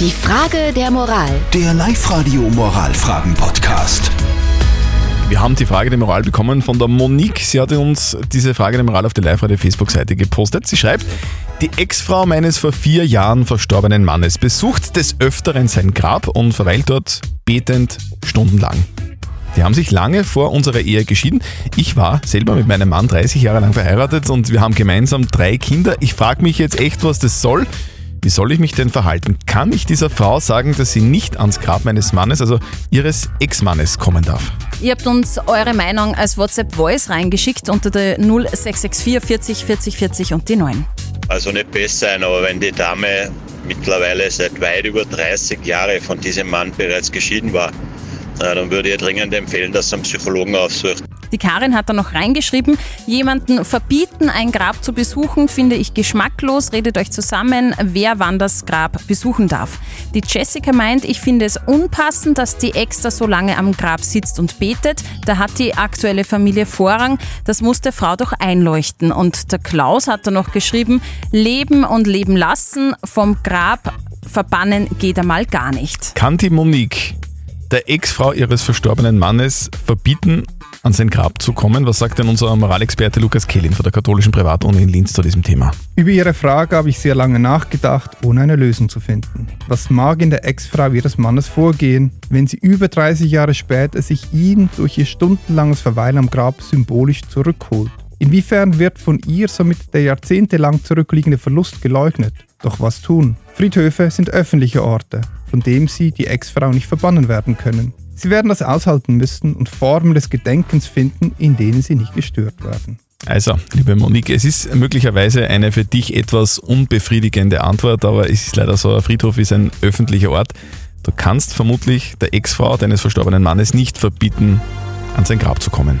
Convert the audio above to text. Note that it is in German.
Die Frage der Moral. Der Live-Radio Moralfragen-Podcast. Wir haben die Frage der Moral bekommen von der Monique. Sie hatte uns diese Frage der Moral auf der Live-Radio Facebook-Seite gepostet. Sie schreibt, die Ex-Frau meines vor vier Jahren verstorbenen Mannes besucht des Öfteren sein Grab und verweilt dort betend stundenlang. Die haben sich lange vor unserer Ehe geschieden. Ich war selber mit meinem Mann 30 Jahre lang verheiratet und wir haben gemeinsam drei Kinder. Ich frage mich jetzt echt, was das soll. Wie soll ich mich denn verhalten? Kann ich dieser Frau sagen, dass sie nicht ans Grab meines Mannes, also ihres Ex-Mannes, kommen darf? Ihr habt uns eure Meinung als WhatsApp-Voice reingeschickt unter der 0664 40 40 40 und die 9. Also nicht besser sein, aber wenn die Dame mittlerweile seit weit über 30 Jahren von diesem Mann bereits geschieden war, dann würde ich dringend empfehlen, dass sie einen Psychologen aufsucht. Die Karin hat da noch reingeschrieben, jemanden verbieten, ein Grab zu besuchen, finde ich geschmacklos. Redet euch zusammen, wer wann das Grab besuchen darf. Die Jessica meint, ich finde es unpassend, dass die Ex da so lange am Grab sitzt und betet. Da hat die aktuelle Familie Vorrang. Das muss der Frau doch einleuchten. Und der Klaus hat da noch geschrieben, leben und leben lassen, vom Grab verbannen geht einmal gar nicht. Kann die Monique der Ex-Frau ihres verstorbenen Mannes verbieten, an sein Grab zu kommen? Was sagt denn unser Moralexperte Lukas Kehlin von der katholischen Privatuni in Linz zu diesem Thema? Über Ihre Frage habe ich sehr lange nachgedacht, ohne eine Lösung zu finden. Was mag in der Ex-Frau Ihres Mannes vorgehen, wenn sie über 30 Jahre später sich ihn durch ihr stundenlanges Verweilen am Grab symbolisch zurückholt? Inwiefern wird von ihr somit der jahrzehntelang zurückliegende Verlust geleugnet? Doch was tun? Friedhöfe sind öffentliche Orte, von dem sie die Ex-Frau nicht verbannen werden können. Sie werden das aushalten müssen und Formen des Gedenkens finden, in denen sie nicht gestört werden. Also, liebe Monique, es ist möglicherweise eine für dich etwas unbefriedigende Antwort, aber es ist leider so, ein Friedhof ist ein öffentlicher Ort. Du kannst vermutlich der Ex-Frau deines verstorbenen Mannes nicht verbieten, an sein Grab zu kommen.